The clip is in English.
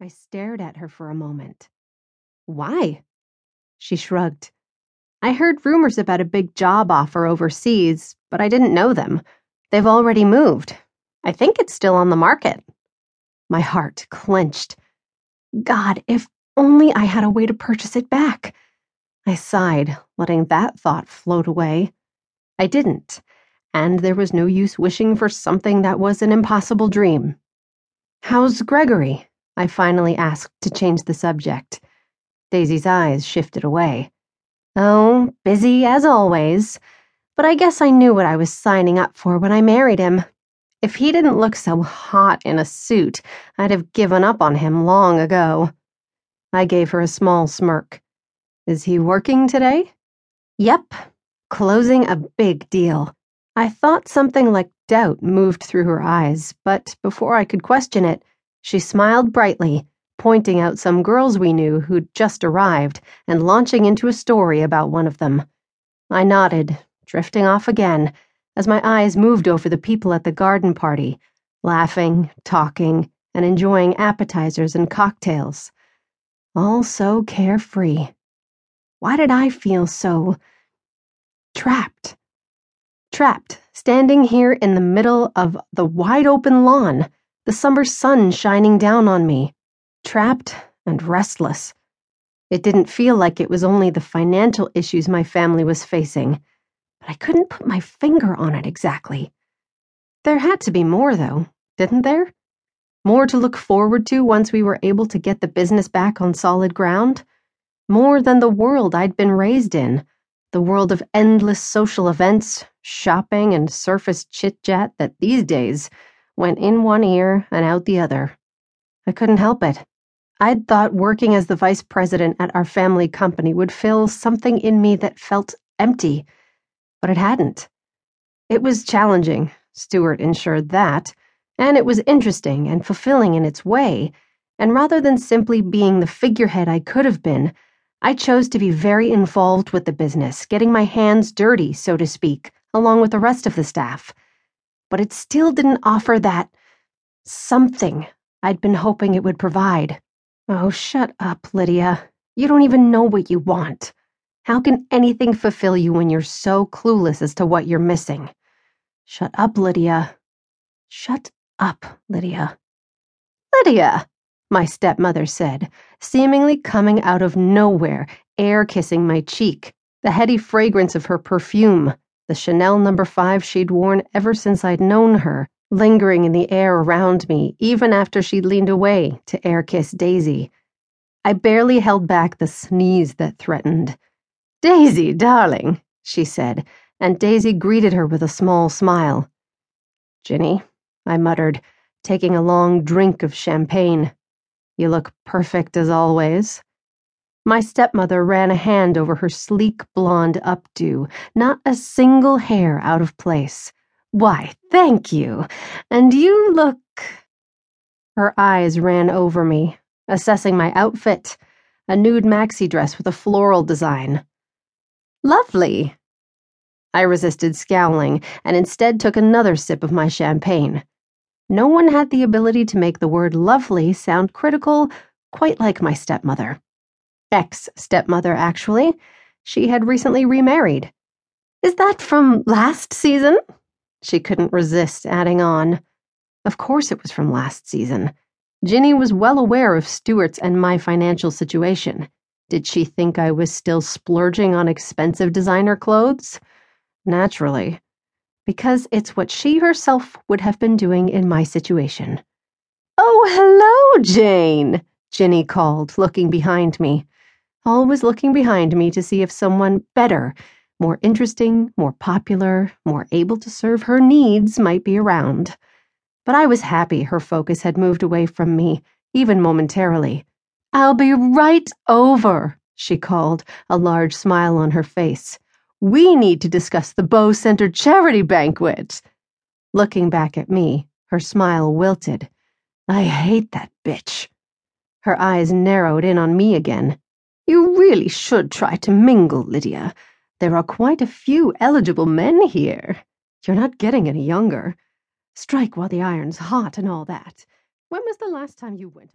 I stared at her for a moment. Why? She shrugged. I heard rumors about a big job offer overseas, but I didn't know them. They've already moved. I think it's still on the market. My heart clenched. God, if only I had a way to purchase it back. I sighed, letting that thought float away. I didn't, and there was no use wishing for something that was an impossible dream. How's Gregory? I finally asked to change the subject. Daisy's eyes shifted away. Oh, busy as always. But I guess I knew what I was signing up for when I married him. If he didn't look so hot in a suit, I'd have given up on him long ago. I gave her a small smirk. Is he working today? Yep, closing a big deal. I thought something like doubt moved through her eyes, but before I could question it, she smiled brightly, pointing out some girls we knew who'd just arrived and launching into a story about one of them. I nodded, drifting off again, as my eyes moved over the people at the garden party, laughing, talking, and enjoying appetizers and cocktails. All so carefree. Why did I feel so trapped? Trapped, standing here in the middle of the wide open lawn, the summer sun shining down on me. Trapped and restless. It didn't feel like it was only the financial issues my family was facing, but I couldn't put my finger on it exactly. There had to be more, though, didn't there? More to look forward to once we were able to get the business back on solid ground? more than the world I'd been raised in the world of endless social events, shopping, and surface chit chat that these days went in one ear and out the other. I couldn't help it. I'd thought working as the vice president at our family company would fill something in me that felt empty, but it hadn't. It was challenging, Stuart ensured that, and it was interesting and fulfilling in its way, and rather than simply being the figurehead I could have been, I chose to be very involved with the business, getting my hands dirty, so to speak, along with the rest of the staff. But it still didn't offer that something I'd been hoping it would provide. Oh, shut up, Lydia. You don't even know what you want. How can anything fulfill you when you're so clueless as to what you're missing? Shut up, Lydia. Shut up, Lydia. Lydia! my stepmother said, seemingly coming out of nowhere, air kissing my cheek, the heady fragrance of her perfume, the Chanel number no. 5 she'd worn ever since I'd known her, lingering in the air around me even after she'd leaned away to air kiss Daisy. I barely held back the sneeze that threatened. Daisy, darling, she said, and Daisy greeted her with a small smile. Ginny, I muttered, taking a long drink of champagne. You look perfect as always. My stepmother ran a hand over her sleek blonde updo, not a single hair out of place. Why, thank you. And you look. Her eyes ran over me, assessing my outfit a nude maxi dress with a floral design. Lovely. I resisted scowling and instead took another sip of my champagne. No one had the ability to make the word lovely sound critical, quite like my stepmother. Ex stepmother, actually. She had recently remarried. Is that from last season? She couldn't resist adding on. Of course it was from last season. Ginny was well aware of Stuart's and my financial situation. Did she think I was still splurging on expensive designer clothes? Naturally because it's what she herself would have been doing in my situation. Oh, hello, Jane, Ginny called, looking behind me. Always looking behind me to see if someone better, more interesting, more popular, more able to serve her needs might be around. But I was happy her focus had moved away from me, even momentarily. I'll be right over, she called, a large smile on her face. We need to discuss the Bow Center charity banquet. Looking back at me, her smile wilted. I hate that bitch. Her eyes narrowed in on me again. You really should try to mingle, Lydia. There are quite a few eligible men here. You're not getting any younger. Strike while the iron's hot and all that. When was the last time you went?